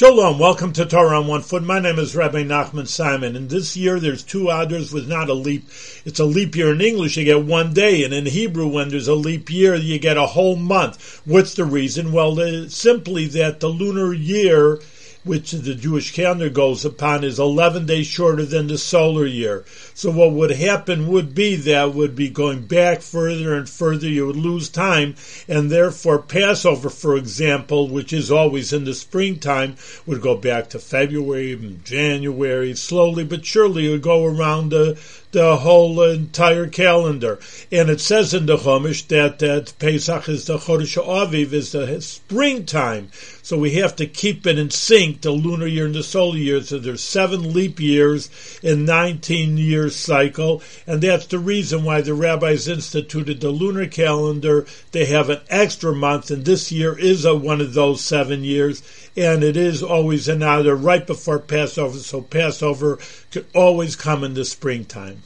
Shalom, welcome to Torah on One Foot. My name is Rabbi Nachman Simon, and this year there's two Adars with not a leap. It's a leap year in English, you get one day, and in Hebrew, when there's a leap year, you get a whole month. What's the reason? Well, simply that the lunar year which the Jewish calendar goes upon, is 11 days shorter than the solar year. So what would happen would be that would be going back further and further. You would lose time, and therefore Passover, for example, which is always in the springtime, would go back to February, January, slowly but surely it would go around the the whole entire calendar. And it says in the Chumash that, that Pesach is the Chodesh Aviv, is the springtime. So we have to keep it in sync, the lunar year and the solar year. So there's seven leap years in 19 year cycle. And that's the reason why the rabbis instituted the lunar calendar. They have an extra month, and this year is a, one of those seven years. And it is always an Adar right before Passover, so Passover could always come in the springtime.